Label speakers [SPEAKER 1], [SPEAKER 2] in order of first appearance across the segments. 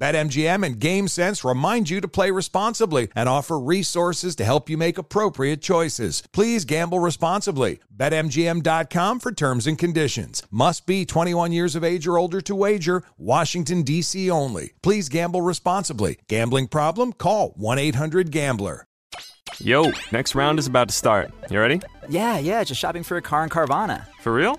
[SPEAKER 1] BetMGM and GameSense remind you to play responsibly and offer resources to help you make appropriate choices. Please gamble responsibly. BetMGM.com for terms and conditions. Must be 21 years of age or older to wager. Washington, D.C. only. Please gamble responsibly. Gambling problem? Call 1 800 Gambler.
[SPEAKER 2] Yo, next round is about to start. You ready?
[SPEAKER 3] Yeah, yeah, just shopping for a car in Carvana.
[SPEAKER 2] For real?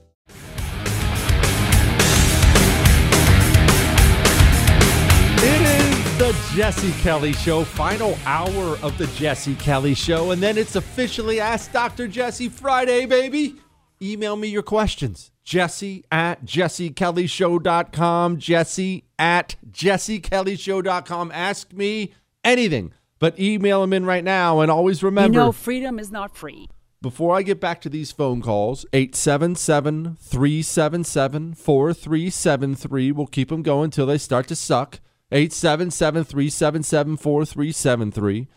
[SPEAKER 4] The Jesse Kelly Show, final hour of the Jesse Kelly Show, and then it's officially Ask Dr. Jesse Friday, baby. Email me your questions. Jesse at jessekellyshow.com. Jesse at jessekellyshow.com. Ask me anything, but email them in right now. And always remember
[SPEAKER 5] You know, freedom is not free.
[SPEAKER 4] before I get back to these phone calls, 877 377 4373. We'll keep them going until they start to suck. 877 377 4373.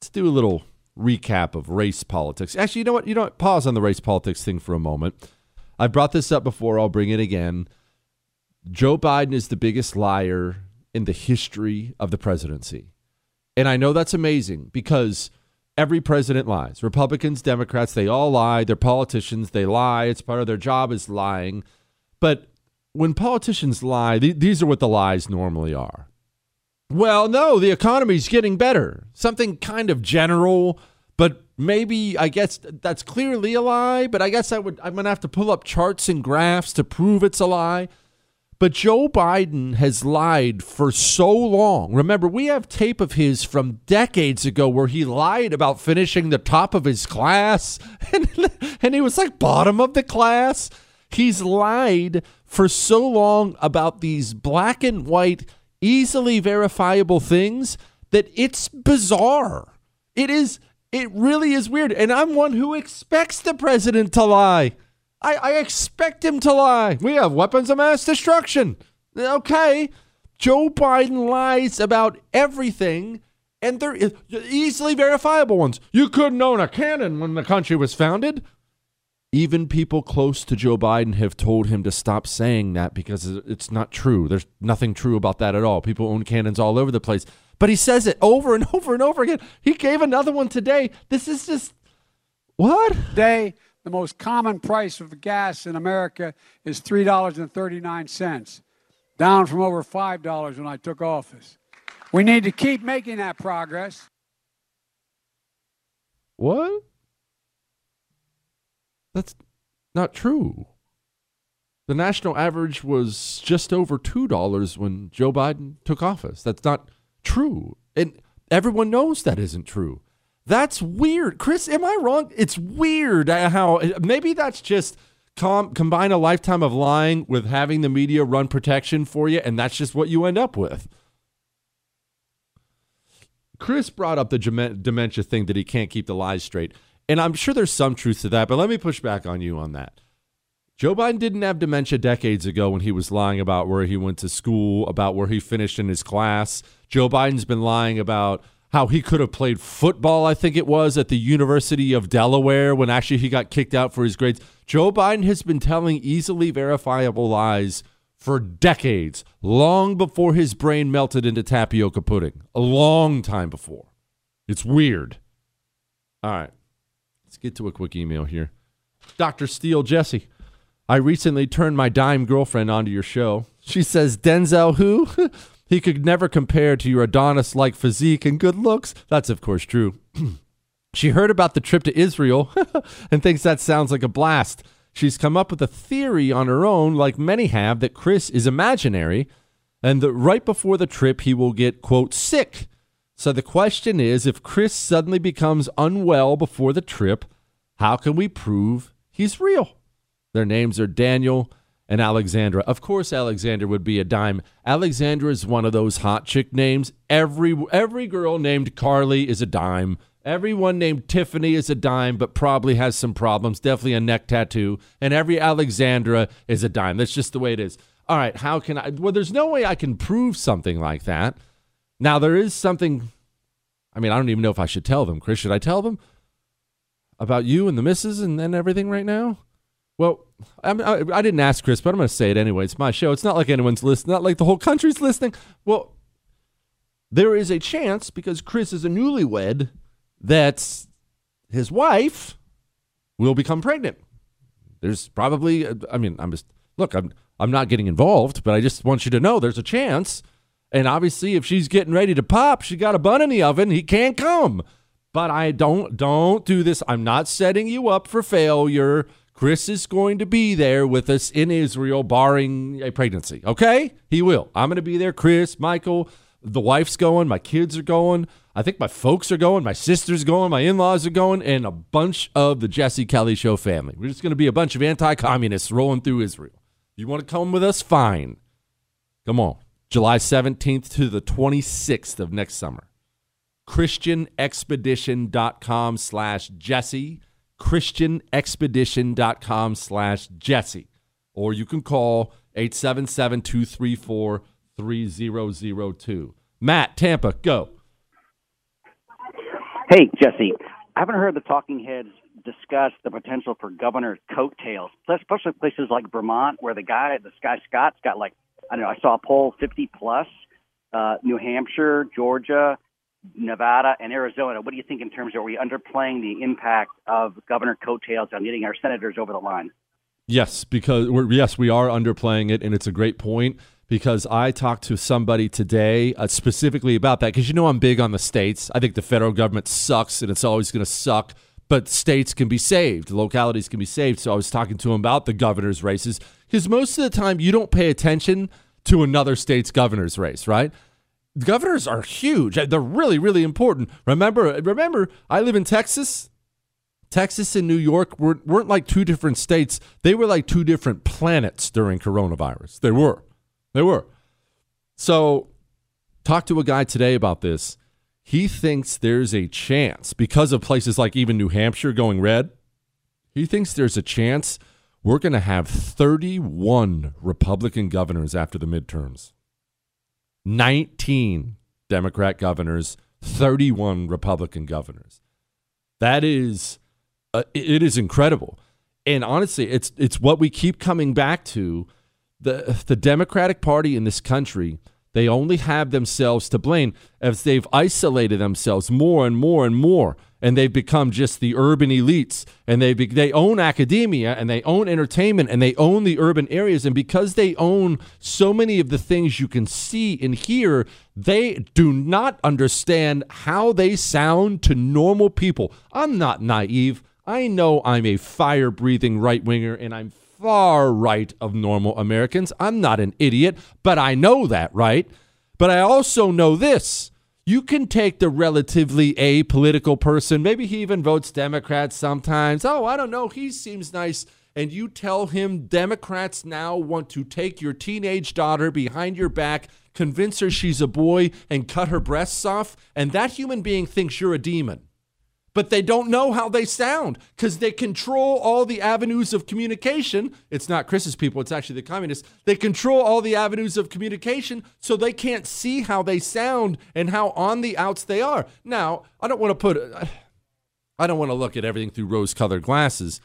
[SPEAKER 4] Let's do a little recap of race politics. Actually, you know what? You what? Pause on the race politics thing for a moment. I brought this up before. I'll bring it again. Joe Biden is the biggest liar in the history of the presidency. And I know that's amazing because every president lies. Republicans, Democrats, they all lie. They're politicians, they lie. It's part of their job is lying. But when politicians lie, th- these are what the lies normally are. Well, no, the economy's getting better. Something kind of general, but maybe I guess that's clearly a lie, but I guess I would I'm going to have to pull up charts and graphs to prove it's a lie. But Joe Biden has lied for so long. Remember, we have tape of his from decades ago where he lied about finishing the top of his class and, and he was like bottom of the class. He's lied for so long about these black and white, easily verifiable things that it's bizarre. It is, it really is weird. And I'm one who expects the president to lie. I, I expect him to lie. We have weapons of mass destruction. Okay. Joe Biden lies about everything, and they're easily verifiable ones. You couldn't own a cannon when the country was founded. Even people close to Joe Biden have told him to stop saying that because it's not true. There's nothing true about that at all. People own cannons all over the place. But he says it over and over and over again. He gave another one today. This is just what?
[SPEAKER 6] Today, the most common price of gas in America is $3.39, down from over $5 when I took office. We need to keep making that progress.
[SPEAKER 4] What? That's not true. The national average was just over $2 when Joe Biden took office. That's not true. And everyone knows that isn't true. That's weird. Chris, am I wrong? It's weird how maybe that's just com- combine a lifetime of lying with having the media run protection for you, and that's just what you end up with. Chris brought up the dementia thing that he can't keep the lies straight. And I'm sure there's some truth to that, but let me push back on you on that. Joe Biden didn't have dementia decades ago when he was lying about where he went to school, about where he finished in his class. Joe Biden's been lying about how he could have played football, I think it was, at the University of Delaware when actually he got kicked out for his grades. Joe Biden has been telling easily verifiable lies for decades, long before his brain melted into tapioca pudding. A long time before. It's weird. All right. Get to a quick email here. Dr. Steele Jesse, I recently turned my dime girlfriend onto your show. She says, Denzel who? he could never compare to your Adonis like physique and good looks. That's, of course, true. she heard about the trip to Israel and thinks that sounds like a blast. She's come up with a theory on her own, like many have, that Chris is imaginary and that right before the trip he will get, quote, sick. So the question is if Chris suddenly becomes unwell before the trip, how can we prove he's real? Their names are Daniel and Alexandra. Of course, Alexandra would be a dime. Alexandra is one of those hot chick names. Every every girl named Carly is a dime. Everyone named Tiffany is a dime, but probably has some problems. Definitely a neck tattoo. And every Alexandra is a dime. That's just the way it is. All right, how can I? Well, there's no way I can prove something like that. Now, there is something. I mean, I don't even know if I should tell them. Chris, should I tell them about you and the missus and, and everything right now? Well, I'm, I, I didn't ask Chris, but I'm going to say it anyway. It's my show. It's not like anyone's listening, not like the whole country's listening. Well, there is a chance because Chris is a newlywed that his wife will become pregnant. There's probably, I mean, I'm just, look, I'm, I'm not getting involved, but I just want you to know there's a chance. And obviously, if she's getting ready to pop, she got a bun in the oven, he can't come. But I don't, don't do this. I'm not setting you up for failure. Chris is going to be there with us in Israel, barring a pregnancy. Okay? He will. I'm going to be there. Chris, Michael, the wife's going, my kids are going. I think my folks are going, my sister's going, my in laws are going, and a bunch of the Jesse Kelly Show family. We're just going to be a bunch of anti communists rolling through Israel. You want to come with us? Fine. Come on. July 17th to the 26th of next summer. ChristianExpedition.com slash Jesse. ChristianExpedition.com slash Jesse. Or you can call 877 234 3002. Matt, Tampa, go.
[SPEAKER 5] Hey, Jesse. I haven't heard the talking heads discuss the potential for governor coattails, especially places like Vermont, where the guy, the guy Scott's got like, I don't know, I saw a poll 50 plus, uh, New Hampshire, Georgia, Nevada, and Arizona. What do you think in terms of are we underplaying the impact of governor coattails on getting our senators over the line?
[SPEAKER 4] Yes, because yes, we are underplaying it, and it's a great point because I talked to somebody today uh, specifically about that because you know I'm big on the states. I think the federal government sucks and it's always going to suck, but states can be saved, localities can be saved. So I was talking to him about the governor's races because most of the time you don't pay attention to another state's governor's race, right? Governors are huge. They're really, really important. Remember, remember, I live in Texas. Texas and New York weren't, weren't like two different states. They were like two different planets during coronavirus. They were. They were. So, talk to a guy today about this. He thinks there's a chance because of places like even New Hampshire going red. He thinks there's a chance we're going to have 31 Republican governors after the midterms. 19 Democrat governors, 31 Republican governors. That is uh, it is incredible. And honestly, it's it's what we keep coming back to the the Democratic Party in this country they only have themselves to blame as they've isolated themselves more and more and more and they've become just the urban elites and they be, they own academia and they own entertainment and they own the urban areas and because they own so many of the things you can see and hear they do not understand how they sound to normal people i'm not naive i know i'm a fire breathing right winger and i'm far right of normal Americans. I'm not an idiot, but I know that, right? But I also know this. You can take the relatively apolitical person, maybe he even votes Democrat sometimes. Oh, I don't know, he seems nice. And you tell him Democrats now want to take your teenage daughter behind your back, convince her she's a boy, and cut her breasts off. And that human being thinks you're a demon but they don't know how they sound because they control all the avenues of communication. It's not Chris's people, it's actually the communists. They control all the avenues of communication so they can't see how they sound and how on the outs they are. Now, I don't want to put, I don't want to look at everything through rose colored glasses.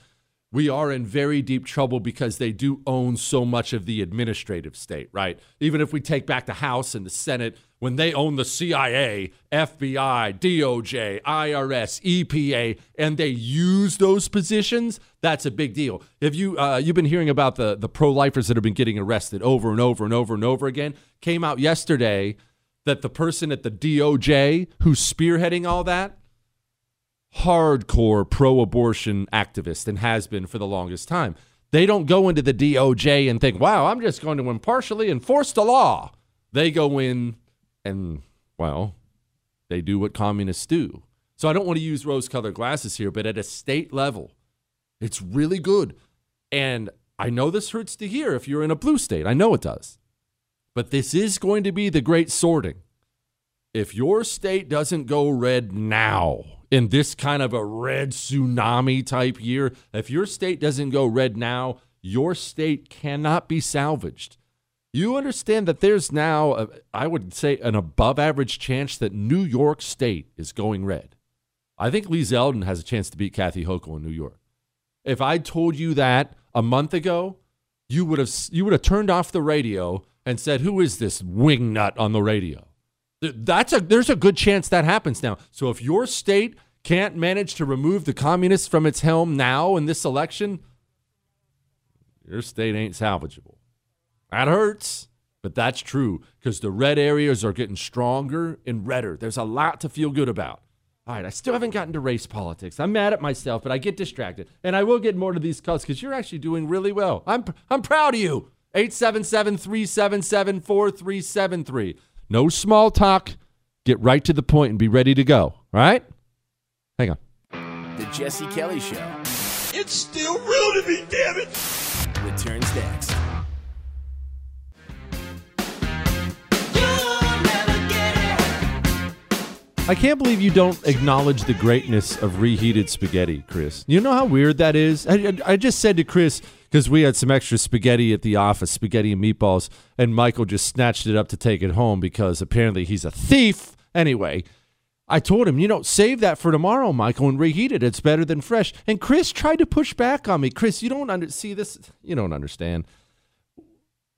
[SPEAKER 4] We are in very deep trouble because they do own so much of the administrative state, right? Even if we take back the House and the Senate, when they own the CIA, FBI, DOJ, IRS, EPA, and they use those positions, that's a big deal. If you uh, you've been hearing about the the pro lifers that have been getting arrested over and over and over and over again, came out yesterday that the person at the DOJ who's spearheading all that, hardcore pro-abortion activist and has been for the longest time. They don't go into the DOJ and think, "Wow, I'm just going to impartially enforce the law." They go in and well, they do what communists do. So I don't want to use rose colored glasses here, but at a state level, it's really good. And I know this hurts to hear if you're in a blue state. I know it does. But this is going to be the great sorting. If your state doesn't go red now, in this kind of a red tsunami type year, if your state doesn't go red now, your state cannot be salvaged. You understand that there's now, a, I would say, an above average chance that New York State is going red. I think Lee Zeldin has a chance to beat Kathy Hochul in New York. If I told you that a month ago, you would have you would have turned off the radio and said, "Who is this wingnut on the radio?" That's a there's a good chance that happens now. So if your state can't manage to remove the communists from its helm now in this election, your state ain't salvageable. That hurts, but that's true because the red areas are getting stronger and redder. There's a lot to feel good about. All right, I still haven't gotten to race politics. I'm mad at myself, but I get distracted. And I will get more to these calls because you're actually doing really well. I'm, I'm proud of you. 877 377 4373. No small talk. Get right to the point and be ready to go. All right? Hang on.
[SPEAKER 3] The Jesse Kelly Show
[SPEAKER 7] It's still real to me, damn it.
[SPEAKER 3] returns next.
[SPEAKER 4] I can't believe you don't acknowledge the greatness of reheated spaghetti, Chris. You know how weird that is? I, I, I just said to Chris, because we had some extra spaghetti at the office, spaghetti and meatballs, and Michael just snatched it up to take it home because apparently he's a thief. Anyway, I told him, you know, save that for tomorrow, Michael, and reheat it. It's better than fresh. And Chris tried to push back on me. Chris, you don't under- see this. You don't understand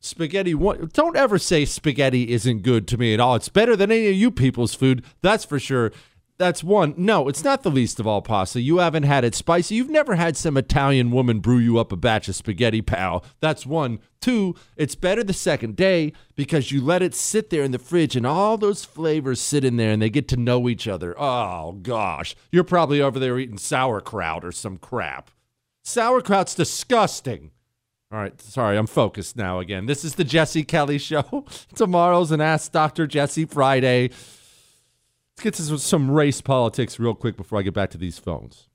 [SPEAKER 4] spaghetti don't ever say spaghetti isn't good to me at all it's better than any of you people's food that's for sure that's one no it's not the least of all pasta you haven't had it spicy you've never had some italian woman brew you up a batch of spaghetti pal that's one two it's better the second day because you let it sit there in the fridge and all those flavors sit in there and they get to know each other oh gosh you're probably over there eating sauerkraut or some crap sauerkraut's disgusting all right, sorry, I'm focused now again. This is the Jesse Kelly Show. Tomorrow's an Ask Dr. Jesse Friday. Let's get to some race politics real quick before I get back to these phones.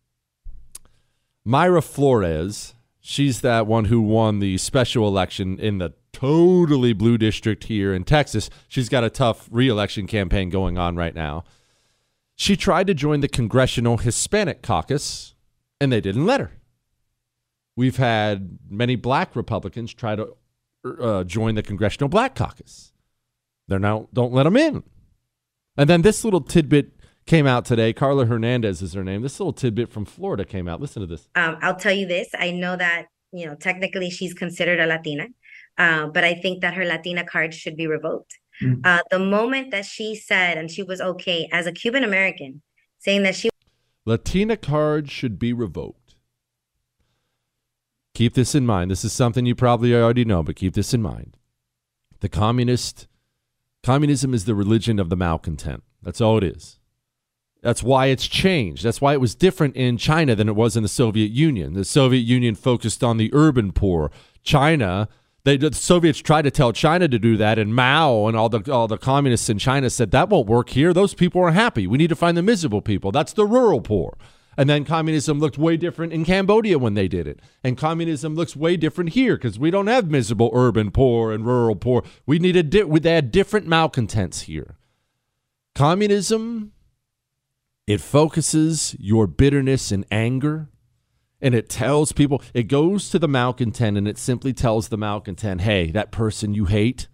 [SPEAKER 4] Mayra Flores, she's that one who won the special election in the totally blue district here in Texas. She's got a tough reelection campaign going on right now. She tried to join the Congressional Hispanic Caucus, and they didn't let her. We've had many black Republicans try to uh, join the Congressional Black Caucus. They're now don't let them in. And then this little tidbit came out today. Carla Hernandez is her name. This little tidbit from Florida came out. Listen to this.
[SPEAKER 8] Um, I'll tell you this. I know that you know technically she's considered a Latina, uh, but I think that her Latina card should be revoked. Mm-hmm. Uh, the moment that she said and she was okay as a Cuban American, saying that she
[SPEAKER 4] Latina card should be revoked. Keep this in mind. This is something you probably already know, but keep this in mind. The communist communism is the religion of the malcontent. That's all it is. That's why it's changed. That's why it was different in China than it was in the Soviet Union. The Soviet Union focused on the urban poor. China, they, the Soviets tried to tell China to do that, and Mao and all the all the communists in China said that won't work here. Those people are happy. We need to find the miserable people. That's the rural poor. And then communism looked way different in Cambodia when they did it. And communism looks way different here because we don't have miserable urban poor and rural poor. We need a di- they had different malcontents here. Communism, it focuses your bitterness and anger and it tells people, it goes to the malcontent and it simply tells the malcontent, hey, that person you hate,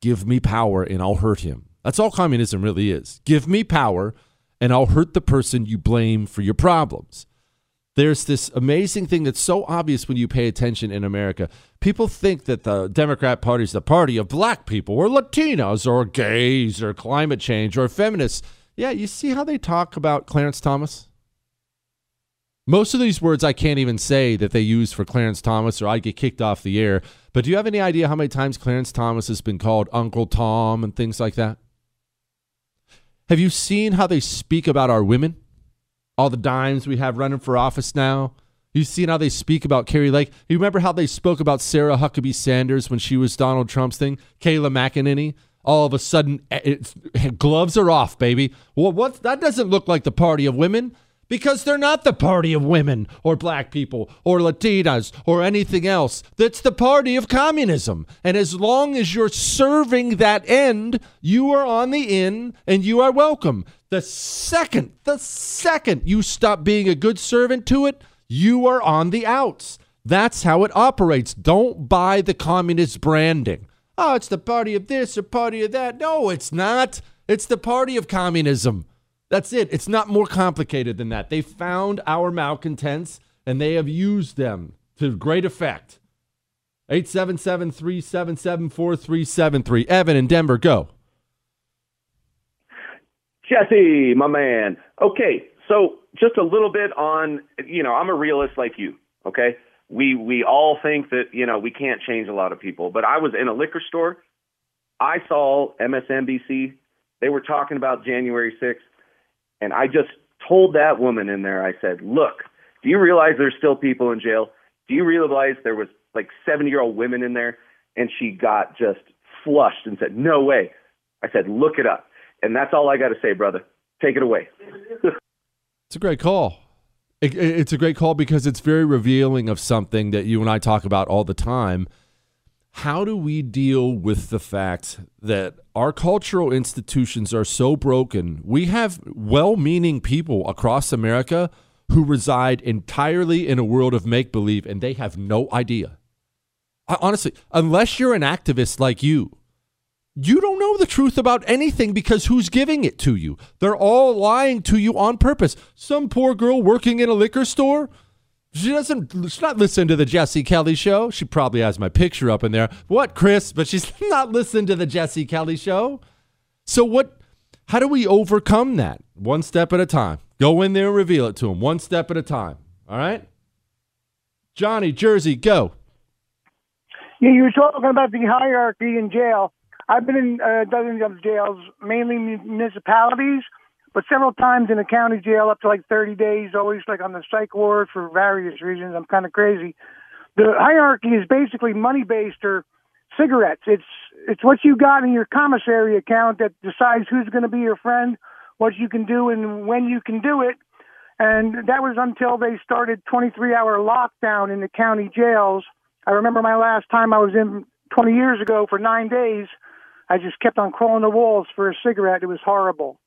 [SPEAKER 4] give me power and I'll hurt him. That's all communism really is. Give me power and I'll hurt the person you blame for your problems. There's this amazing thing that's so obvious when you pay attention in America. People think that the Democrat Party is the party of black people or Latinos or gays or climate change or feminists. Yeah, you see how they talk about Clarence Thomas? Most of these words I can't even say that they use for Clarence Thomas or I'd get kicked off the air. But do you have any idea how many times Clarence Thomas has been called Uncle Tom and things like that? Have you seen how they speak about our women? All the dimes we have running for office now. You've seen how they speak about Kari Lake. You remember how they spoke about Sarah Huckabee Sanders when she was Donald Trump's thing? Kayleigh McEnany. All of a sudden, eh, gloves are off, baby. Well, what? That doesn't look like the party of women because they're not the party of women or black people or Latinas or anything else. That's the party of communism. And as long as you're serving that end, you are on the in and you are welcome. The second, the second you stop being a good servant to it, you are on the outs. That's how it operates. Don't buy the communist branding. Oh, it's the party of this or party of that. No, it's not. It's the party of communism. That's it. It's not more complicated than that. They found our malcontents and they have used them to great effect. 877 377 4373. Evan in Denver, go.
[SPEAKER 9] Jesse, my man. Okay, so just a little bit on, you know, I'm a realist like you, okay? We we all think that, you know, we can't change a lot of people, but I was in a liquor store. I saw MSNBC. They were talking about January 6th and I just told that woman in there, I said, look, do you realize there's still people in jail? Do you realize there was like 70 year old women in there? And she got just flushed and said, no way. I said, look it up. And that's all I got to say, brother. Take it away.
[SPEAKER 4] it's a great call. It, it's a great call because it's very revealing of something that you and I talk about all the time how do we deal with the fact that our cultural institutions are so broken? We have well meaning people across America who reside entirely in a world of make believe and they have no idea. I, honestly, unless you're an activist like you, you don't know the truth about anything because who's giving it to you? They're all lying to you on purpose. Some poor girl working in a liquor store she doesn't. She's not listening to the Jesse Kelly show. She probably has my picture up in there. What, Chris? But she's not listening to the Jesse Kelly show. So what? How do we overcome that? One step at a time. Go in there and reveal it to him. One step at a time. All right. Johnny, Jersey, go.
[SPEAKER 10] Yeah, you were talking about the hierarchy in jail. I've been in uh, dozens of jails, mainly municipalities but several times in a county jail up to like 30 days, always like on the psych ward for various reasons. I'm kind of crazy. The hierarchy is basically money based or cigarettes. It's it's what you got in your commissary account that decides who's going to be your friend, what you can do, and when you can do it. And that was until they started 23 hour lockdown in the county jails. I remember my last time I was in 20 years ago for nine days. I just kept on crawling the walls for a cigarette. It was horrible.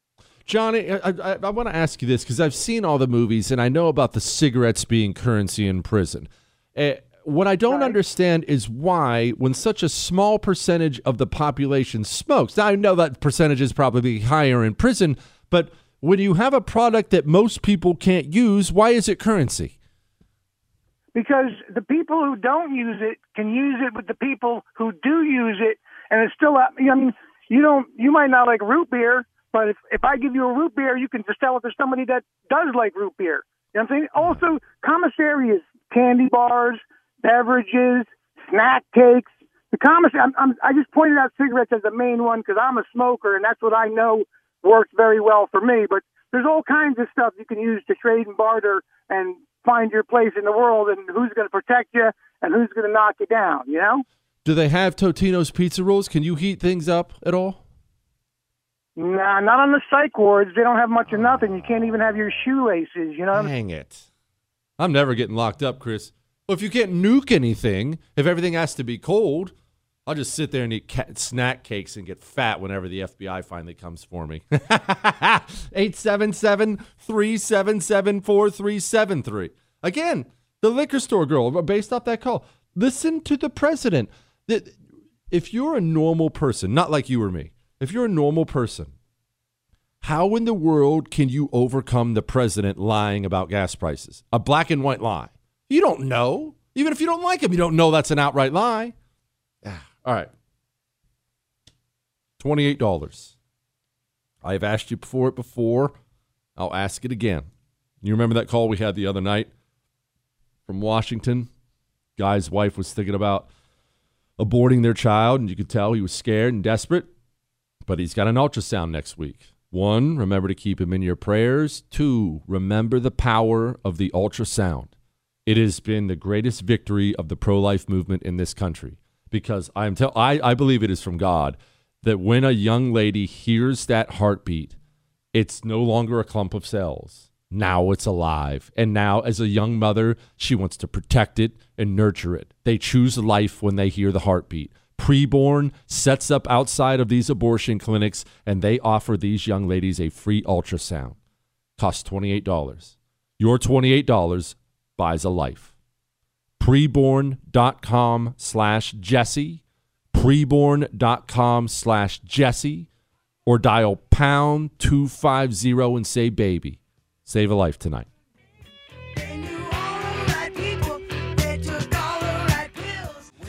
[SPEAKER 4] Johnny, I, I, I want to ask you this because I've seen all the movies and I know about the cigarettes being currency in prison. Uh, what I don't right. understand is why, when such a small percentage of the population smokes, now I know that percentage is probably higher in prison, but when you have a product that most people can't use, why is it currency?
[SPEAKER 10] Because the people who don't use it can use it with the people who do use it, and it's still. I mean, you don't. You might not like root beer, but if, if I give you a root beer, you can just sell it to somebody that does like root beer. You know what I'm saying? Mm-hmm. Also, commissary is candy bars, beverages, snack cakes. The commissary, I'm, I'm, I just pointed out cigarettes as the main one because I'm a smoker and that's what I know works very well for me. But there's all kinds of stuff you can use to trade and barter and find your place in the world and who's going to protect you and who's going to knock you down. You know.
[SPEAKER 4] Do they have Totino's pizza rolls? Can you heat things up at all?
[SPEAKER 10] Nah, not on the psych wards. They don't have much of oh. nothing. You can't even have your shoelaces. You know.
[SPEAKER 4] Dang it! I'm never getting locked up, Chris. Well, if you can't nuke anything, if everything has to be cold, I'll just sit there and eat snack cakes and get fat whenever the FBI finally comes for me. 877 377 4373. Again, the liquor store girl, uh, based off that call. Listen to the president. If you're a normal person, not like you or me, if you're a normal person, how in the world can you overcome the president lying about gas prices? A black and white lie. You don't know. Even if you don't like him, you don't know that's an outright lie. Ah, all right. $28. I have asked you for it before. I'll ask it again. You remember that call we had the other night from Washington? Guy's wife was thinking about aborting their child, and you could tell he was scared and desperate. But he's got an ultrasound next week. One, remember to keep him in your prayers. Two, remember the power of the ultrasound. It has been the greatest victory of the pro life movement in this country because I'm tell I, I believe it is from God that when a young lady hears that heartbeat, it's no longer a clump of cells. Now it's alive. And now, as a young mother, she wants to protect it and nurture it. They choose life when they hear the heartbeat. Preborn sets up outside of these abortion clinics and they offer these young ladies a free ultrasound. Costs $28. Your $28 buys a life preborn.com slash Jesse, preborn.com slash Jesse, or dial pound 250 and say baby. Save a life tonight.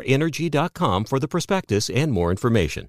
[SPEAKER 11] LabradorEnergy.com for the prospectus and more information.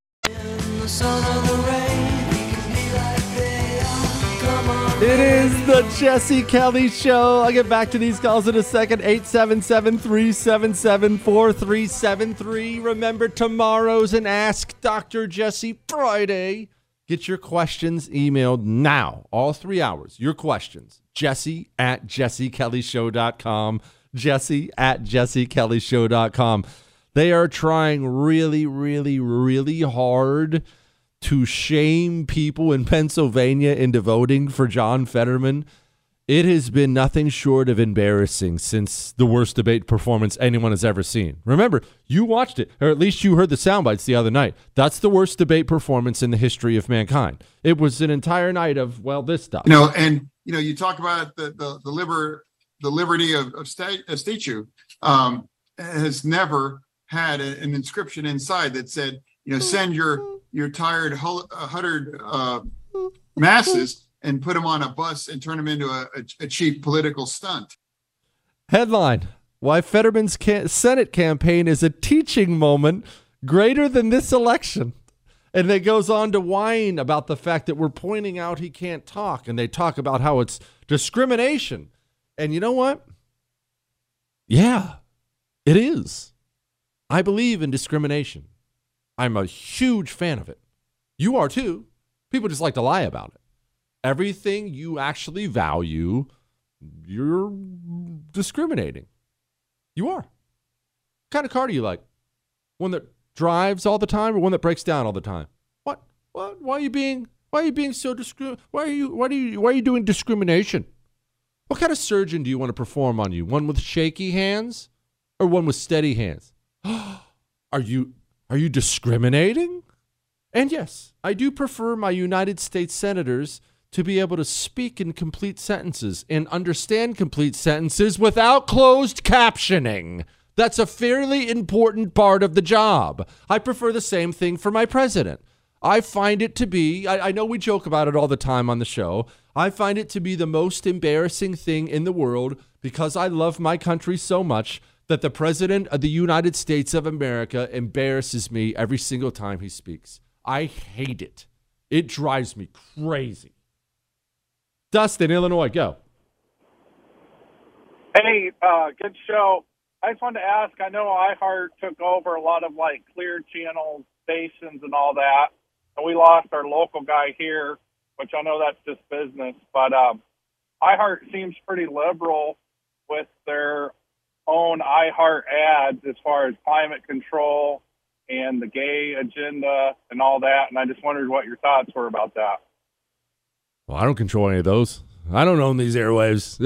[SPEAKER 4] It is the Jesse Kelly Show. I'll get back to these calls in a second. 877 377 4373. Remember, tomorrow's an Ask Dr. Jesse Friday. Get your questions emailed now, all three hours. Your questions. Jesse at jessekellyshow.com. Jesse at jessekellyshow.com. They are trying really, really, really hard to shame people in Pennsylvania into voting for John Fetterman. It has been nothing short of embarrassing since the worst debate performance anyone has ever seen. Remember, you watched it, or at least you heard the sound bites the other night. That's the worst debate performance in the history of mankind. It was an entire night of, well, this stuff.
[SPEAKER 12] You know, and you know, you talk about the the, the liber the liberty of, of state of statue um, has never had a, an inscription inside that said, you know, send your your tired hundred uh, masses and put them on a bus and turn them into a, a, a cheap political stunt.
[SPEAKER 4] Headline Why Fetterman's Senate campaign is a teaching moment greater than this election. And it goes on to whine about the fact that we're pointing out he can't talk. And they talk about how it's discrimination. And you know what? Yeah, it is. I believe in discrimination. I'm a huge fan of it. You are too. People just like to lie about it. Everything you actually value, you're discriminating. You are. What kind of car do you like? One that drives all the time or one that breaks down all the time? What? What? Why are you being why are you being so discrim why are you why do you why are you doing discrimination? What kind of surgeon do you want to perform on you? One with shaky hands or one with steady hands? are you are you discriminating? And yes, I do prefer my United States senators to be able to speak in complete sentences and understand complete sentences without closed captioning. That's a fairly important part of the job. I prefer the same thing for my president. I find it to be, I, I, know we joke about it all the time on the show. I find it to be the most embarrassing thing in the world because I love my country so much that the President of the United States of America embarrasses me every single time he speaks. I hate it. It drives me crazy. Dustin, Illinois, go.
[SPEAKER 13] Hey, uh, good show. I just wanted to ask. I know iHeart took over a lot of like clear channel stations and all that, and we lost our local guy here, which I know that's just business. But um, iHeart seems pretty liberal with their own iHeart ads as far as climate control and the gay agenda and all that. And I just wondered what your thoughts were about that.
[SPEAKER 4] Well, I don't control any of those. I don't own these airwaves.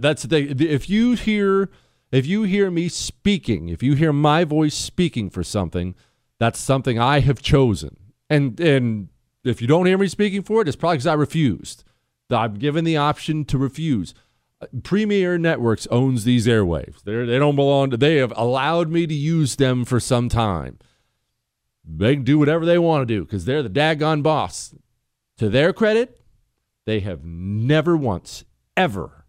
[SPEAKER 4] That's the thing. If you hear, if you hear me speaking, if you hear my voice speaking for something, that's something I have chosen. And and if you don't hear me speaking for it, it's probably because I refused. I'm given the option to refuse. Premiere Networks owns these airwaves. They're, they don't belong to. They have allowed me to use them for some time. They can do whatever they want to do because they're the daggone boss. To their credit, they have never once, ever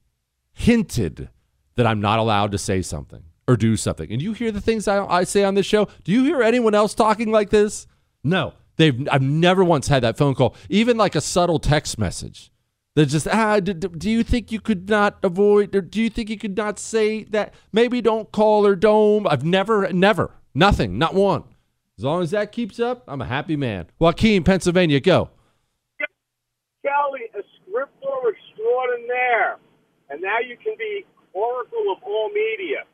[SPEAKER 4] hinted that I'm not allowed to say something or do something. And you hear the things I, I say on this show? Do you hear anyone else talking like this? No. They've I've never once had that phone call, even like a subtle text message. They're just ah. Do, do you think you could not avoid, or do you think you could not say that? Maybe don't call her dome. I've never, never, nothing, not one. As long as that keeps up, I'm a happy man. Joaquin, Pennsylvania, go.
[SPEAKER 14] Kelly, a scriptor extraordinaire, and now you can be oracle of all media.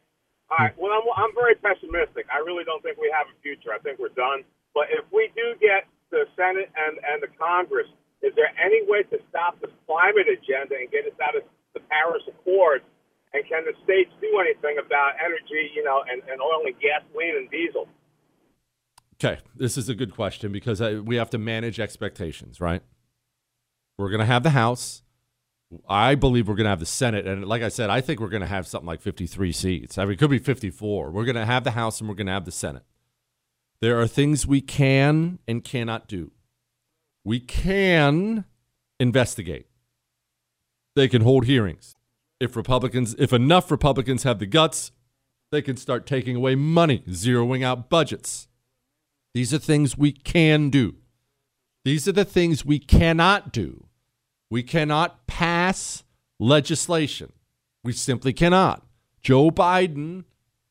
[SPEAKER 14] All right. Well, I'm, I'm very pessimistic. I really don't think we have a future. I think we're done. But if we do get the Senate and, and the Congress, is there any way to stop the climate agenda and get us out of the Paris Accord? And can the states do anything about energy, you know, and, and oil and gasoline and diesel?
[SPEAKER 4] Okay, this is a good question because I, we have to manage expectations, right? We're going to have the House. I believe we're going to have the Senate. And like I said, I think we're going to have something like 53 seats. I mean, it could be 54. We're going to have the House and we're going to have the Senate. There are things we can and cannot do. We can investigate. They can hold hearings. If Republicans, if enough Republicans have the guts, they can start taking away money, zeroing out budgets. These are things we can do. These are the things we cannot do. We cannot pass legislation. We simply cannot. Joe Biden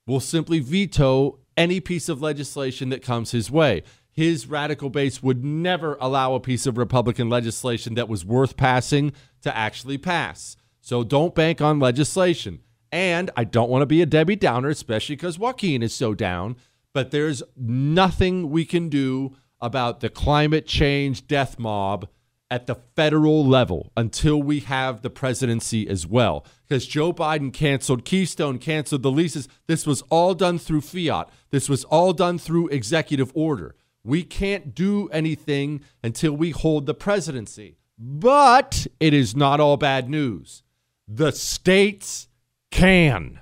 [SPEAKER 4] will simply veto any piece of legislation that comes his way. His radical base would never allow a piece of Republican legislation that was worth passing to actually pass. So don't bank on legislation. And I don't want to be a Debbie Downer, especially because Joaquin is so down, but there's nothing we can do about the climate change death mob at the federal level until we have the presidency as well. Because Joe Biden canceled Keystone, canceled the leases. This was all done through fiat, this was all done through executive order. We can't do anything until we hold the presidency. But it is not all bad news. The states can.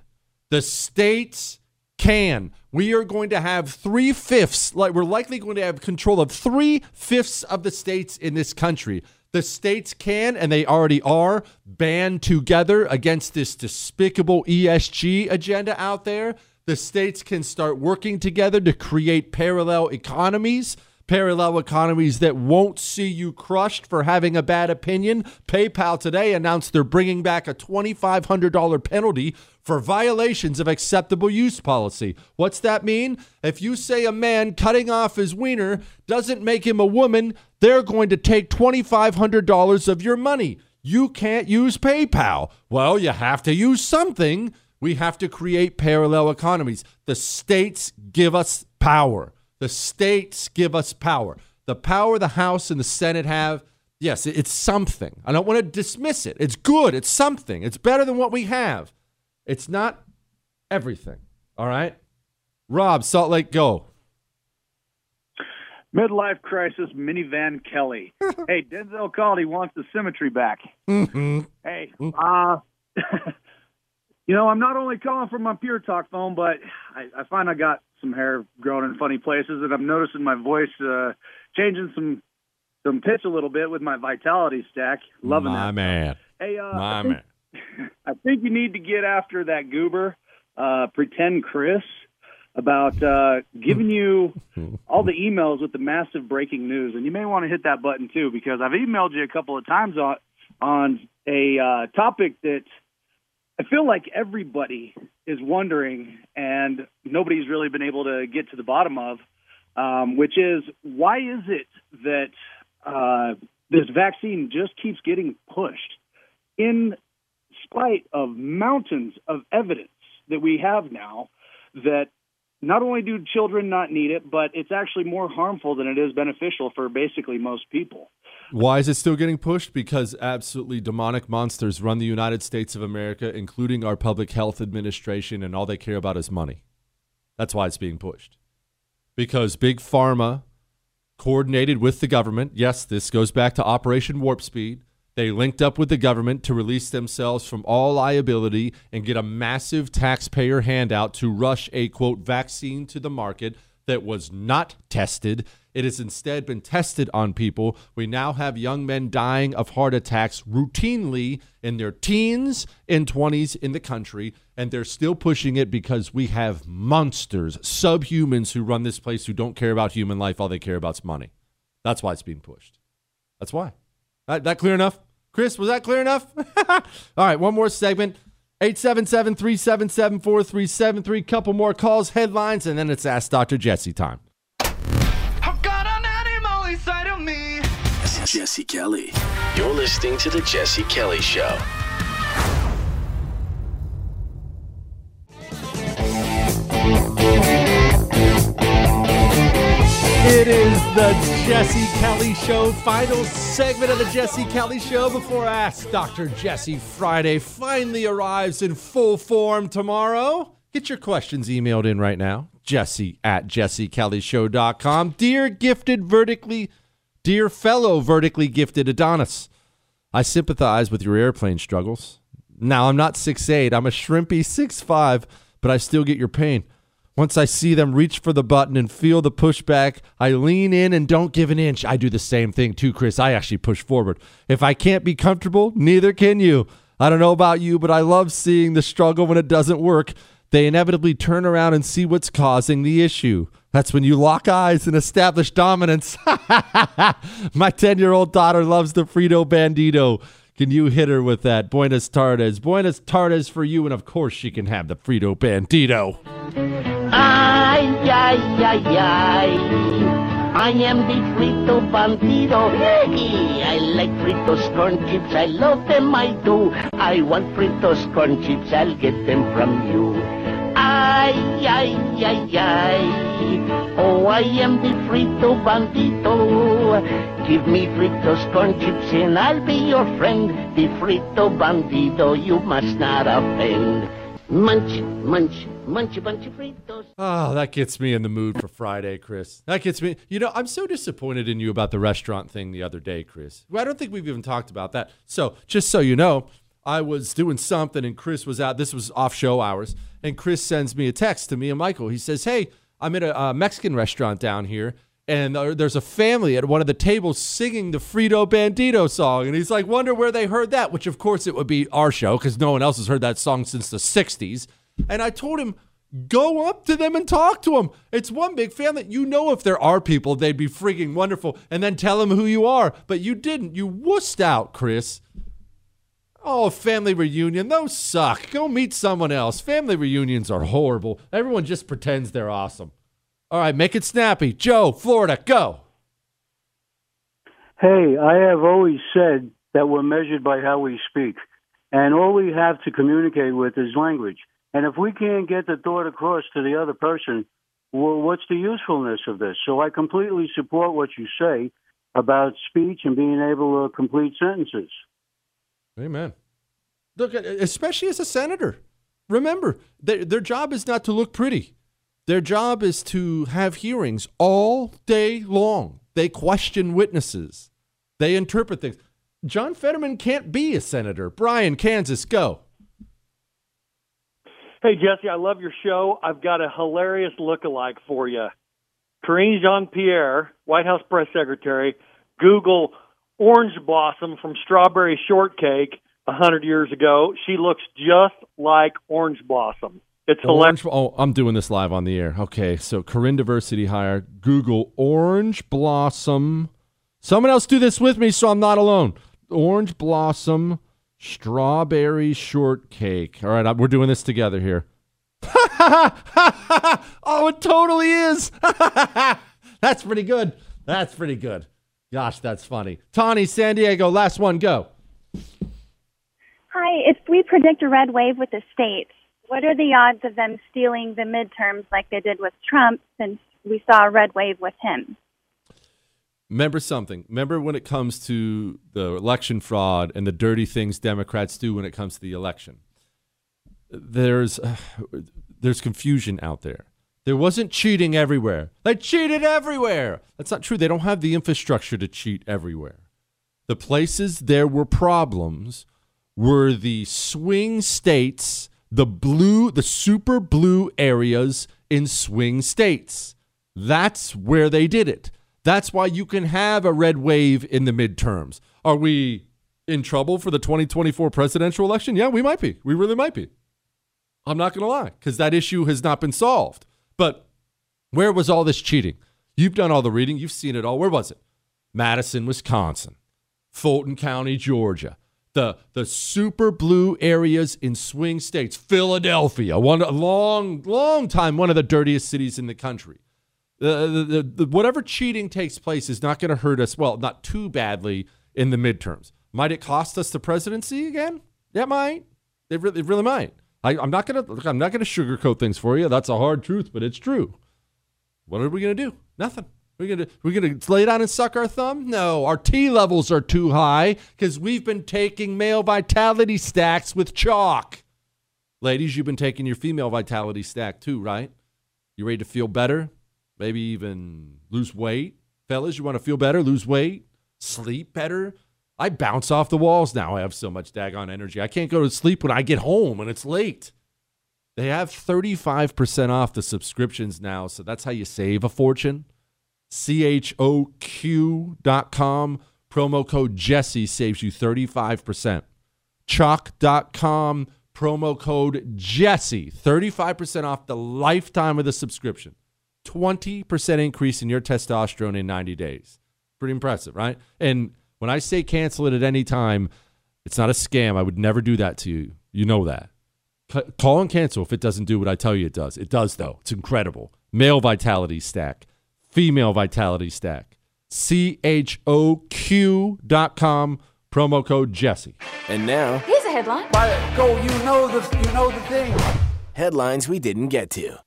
[SPEAKER 4] The states can. We are going to have three fifths, like we're likely going to have control of three fifths of the states in this country. The states can, and they already are, band together against this despicable ESG agenda out there. The states can start working together to create parallel economies parallel economies that won't see you crushed for having a bad opinion. PayPal today announced they're bringing back a $2,500 penalty for violations of acceptable use policy. What's that mean? If you say a man cutting off his wiener doesn't make him a woman, they're going to take $2,500 of your money. You can't use PayPal. Well, you have to use something. We have to create parallel economies. The states give us power. The states give us power. The power the House and the Senate have, yes, it's something. I don't want to dismiss it. It's good. It's something. It's better than what we have. It's not everything. All right? Rob, Salt Lake, go.
[SPEAKER 15] Midlife crisis minivan Kelly. hey, Denzel Caldy wants the symmetry back.
[SPEAKER 4] Mm-hmm.
[SPEAKER 15] Hey, uh, you know, I'm not only calling from my Pure Talk phone, but I, I find I got some hair growing in funny places, and I'm noticing my voice uh, changing some some pitch a little bit with my vitality stack. Loving
[SPEAKER 4] my
[SPEAKER 15] that.
[SPEAKER 4] man.
[SPEAKER 15] Hey, uh,
[SPEAKER 4] my
[SPEAKER 15] I think,
[SPEAKER 4] man.
[SPEAKER 15] I think you need to get after that goober, uh, pretend Chris, about uh, giving you all the emails with the massive breaking news, and you may want to hit that button too because I've emailed you a couple of times on on a uh, topic that I feel like everybody is wondering, and nobody's really been able to get to the bottom of, um, which is why is it that uh, this vaccine just keeps getting pushed in spite of mountains of evidence that we have now that not only do children not need it, but it's actually more harmful than it is beneficial for basically most people.
[SPEAKER 4] Why is it still getting pushed? Because absolutely demonic monsters run the United States of America, including our public health administration, and all they care about is money. That's why it's being pushed. Because Big Pharma coordinated with the government, yes, this goes back to Operation Warp Speed. They linked up with the government to release themselves from all liability and get a massive taxpayer handout to rush a quote vaccine to the market that was not tested. It has instead been tested on people. We now have young men dying of heart attacks routinely in their teens and 20s in the country, and they're still pushing it because we have monsters, subhumans who run this place who don't care about human life. All they care about is money. That's why it's being pushed. That's why. That, that clear enough? Chris, was that clear enough? All right, one more segment. 877 377 4373. Couple more calls, headlines, and then it's Ask Dr. Jesse time.
[SPEAKER 7] Jesse Kelly. You're listening to The Jesse Kelly Show.
[SPEAKER 4] It is the Jesse Kelly Show, final segment of the Jesse Kelly Show before Ask Dr. Jesse Friday finally arrives in full form tomorrow. Get your questions emailed in right now. Jesse at jessekellyshow.com. Dear gifted vertically, dear fellow vertically gifted Adonis, I sympathize with your airplane struggles. Now, I'm not 6'8, I'm a shrimpy 6'5, but I still get your pain. Once I see them reach for the button and feel the pushback, I lean in and don't give an inch. I do the same thing too, Chris. I actually push forward. If I can't be comfortable, neither can you. I don't know about you, but I love seeing the struggle when it doesn't work. They inevitably turn around and see what's causing the issue. That's when you lock eyes and establish dominance. My 10 year old daughter loves the Frito Bandito. Can you hit her with that? Buenas tardes. Buenas tardes for you, and of course she can have the Frito Bandito.
[SPEAKER 16] Ay, ay, ay, ay. I am the frito Bandito. I like fritos corn chips. I love them, I do. I want fritos corn chips. I'll get them from you. Ay, ay, ay, ay. Oh, I am the frito bandito. Give me fritos corn chips and I'll be your friend. The frito Bandito, you must not offend. Munch, munch, munch bunch of fritos.
[SPEAKER 4] Oh, that gets me in the mood for Friday, Chris. That gets me. You know, I'm so disappointed in you about the restaurant thing the other day, Chris. I don't think we've even talked about that. So, just so you know, I was doing something and Chris was out. This was off show hours. And Chris sends me a text to me and Michael. He says, Hey, I'm at a, a Mexican restaurant down here. And there's a family at one of the tables singing the Frito Bandito song. And he's like, Wonder where they heard that, which of course it would be our show because no one else has heard that song since the 60s. And I told him, Go up to them and talk to them. It's one big family. You know, if there are people, they'd be freaking wonderful. And then tell them who you are. But you didn't. You wussed out, Chris. Oh, family reunion. Those suck. Go meet someone else. Family reunions are horrible. Everyone just pretends they're awesome. All right, make it snappy. Joe, Florida, go.
[SPEAKER 17] Hey, I have always said that we're measured by how we speak. And all we have to communicate with is language. And if we can't get the thought across to the other person, well, what's the usefulness of this? So I completely support what you say about speech and being able to complete sentences.
[SPEAKER 4] Amen. Look, especially as a senator, remember their, their job is not to look pretty. Their job is to have hearings all day long. They question witnesses. They interpret things. John Fetterman can't be a senator. Brian, Kansas, go.
[SPEAKER 18] Hey, Jesse, I love your show. I've got a hilarious look-alike for you. Karine Jean Pierre, White House press secretary, Google orange blossom from strawberry shortcake a hundred years ago. She looks just like orange blossom. It's hilarious.
[SPEAKER 4] Orange, oh, I'm doing this live on the air. Okay, so Corinne Diversity Hire, Google Orange Blossom. Someone else do this with me so I'm not alone. Orange Blossom Strawberry Shortcake. All right, we're doing this together here. oh, it totally is. that's pretty good. That's pretty good. Gosh, that's funny. Tawny, San Diego, last one, go.
[SPEAKER 19] Hi, if we predict a red wave with the states, what are the odds of them stealing the midterms like they did with Trump since we saw a red wave with him?
[SPEAKER 4] Remember something. Remember when it comes to the election fraud and the dirty things Democrats do when it comes to the election. There's uh, there's confusion out there. There wasn't cheating everywhere. They cheated everywhere. That's not true. They don't have the infrastructure to cheat everywhere. The places there were problems were the swing states, the blue, the super blue areas in swing states. That's where they did it. That's why you can have a red wave in the midterms. Are we in trouble for the 2024 presidential election? Yeah, we might be. We really might be. I'm not going to lie because that issue has not been solved. But where was all this cheating? You've done all the reading, you've seen it all. Where was it? Madison, Wisconsin, Fulton County, Georgia, the the super blue areas in swing states, Philadelphia, one a long long time one of the dirtiest cities in the country. The, the, the, the whatever cheating takes place is not going to hurt us. Well, not too badly in the midterms. Might it cost us the presidency again? It might. It really, it really might. I, I'm not gonna I'm not gonna sugarcoat things for you. That's a hard truth, but it's true. What are we gonna do? Nothing. We're gonna we're gonna lay down and suck our thumb? No, our T levels are too high because we've been taking male vitality stacks with CHOQ. Ladies, you've been taking your female vitality stack too, right? You ready to feel better? Maybe even lose weight? Fellas, you want to feel better, lose weight, sleep better? I bounce off the walls now. I have so much daggone energy. I can't go to sleep when I get home and it's late. They have 35% off the subscriptions now, so that's how you save a fortune. CHOQ.com. Promo code Jesse saves you 35%. CHOQ.com. Promo code Jesse. 35% off the lifetime of the subscription. 20% increase in your testosterone in 90 days. Pretty impressive, right? And when I say cancel it at any time, it's not a scam. I would never do that to you. You know that. C- call and cancel if it doesn't do what I tell you it does. It does, though. It's incredible. Male vitality stack, female vitality stack. CHOQ.com, promo code Jesse.
[SPEAKER 7] And now,
[SPEAKER 20] Here's a headline.
[SPEAKER 7] By go, you know the you know the thing. Headlines we didn't get to.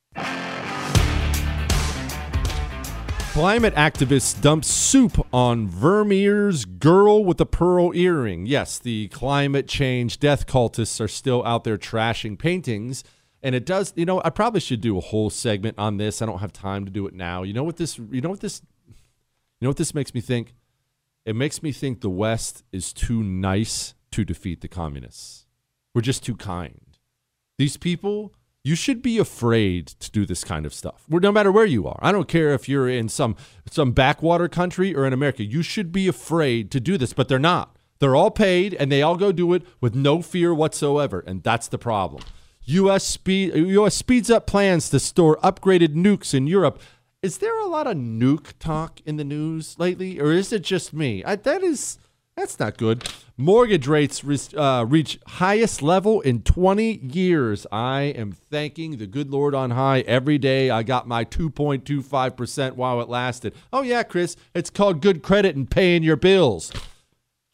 [SPEAKER 4] Climate activists dump soup on Vermeer's girl with the pearl earring. Yes, the climate change death cultists are still out there trashing paintings. And it does, you know, I probably should do a whole segment on this. I don't have time to do it now. You know what this, you know what this, you know what this makes me think? It makes me think the West is too nice to defeat the communists. We're just too kind. These people, you should be afraid to do this kind of stuff. Where no matter where you are, I don't care if you're in some some backwater country or in America. You should be afraid to do this, but they're not. They're all paid and they all go do it with no fear whatsoever, and that's the problem. U.S. Speed, U.S. speeds up plans to store upgraded nukes in Europe. Is there a lot of nuke talk in the news lately, or is it just me? I, that is that's not good. Mortgage rates re- uh, reach highest level in 20 years. I am thanking the good Lord on high every day. I got my 2.25% while it lasted. Oh, yeah, Chris, it's called good credit and paying your bills.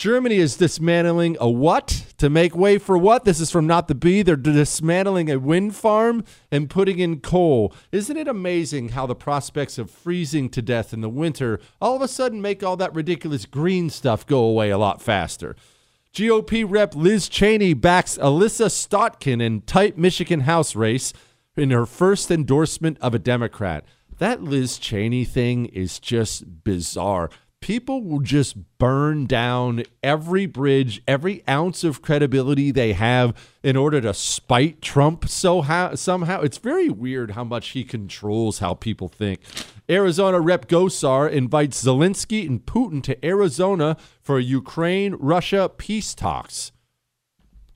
[SPEAKER 4] Germany is dismantling a what to make way for what? This is from Not the Bee. They're dismantling a wind farm and putting in coal. Isn't it amazing how the prospects of freezing to death in the winter all of a sudden make all that ridiculous green stuff go away a lot faster? GOP rep Liz Cheney backs Elissa Slotkin in tight Michigan House race in her first endorsement of a Democrat. That Liz Cheney thing is just bizarre people will just burn down every bridge, every ounce of credibility they have in order to spite Trump so how, somehow. It's very weird how much he controls how people think. Arizona Rep Gosar invites Zelensky and Putin to Arizona for Ukraine Russia peace talks.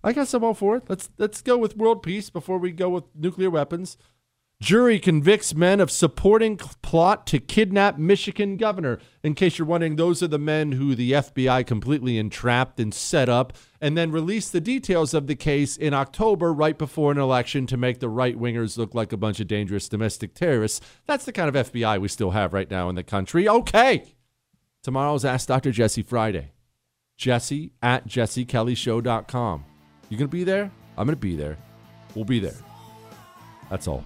[SPEAKER 4] I guess I'm all for it. Let's let's go with world peace before we go with nuclear weapons. Jury convicts men of supporting plot to kidnap Michigan governor. In case you're wondering, those are the men who the FBI completely entrapped and set up and then released the details of the case in October right before an election to make the right wingers look like a bunch of dangerous domestic terrorists. That's the kind of FBI we still have right now in the country. Okay. Tomorrow's Ask Dr. Jesse Friday. Jesse at jessekellyshow.com. You going to be there? I'm going to be there. We'll be there. That's all.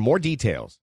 [SPEAKER 20] more details.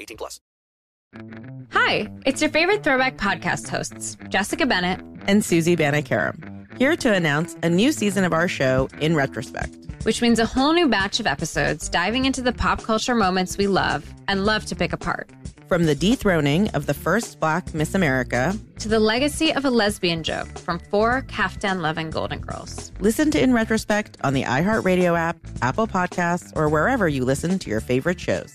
[SPEAKER 21] 18 plus.
[SPEAKER 22] Hi, it's your favorite throwback podcast hosts, Jessica Bennett
[SPEAKER 23] and Susie Banikarim, here to announce a new season of our show in retrospect.
[SPEAKER 22] Which means a whole new batch of episodes diving into the pop culture moments we love and love to pick apart.
[SPEAKER 23] From the dethroning of the first black Miss America
[SPEAKER 22] to the legacy of a lesbian joke from four Kaftan loving Golden Girls.
[SPEAKER 23] Listen to In Retrospect on the iHeartRadio app, Apple Podcasts, or wherever you listen to your favorite shows.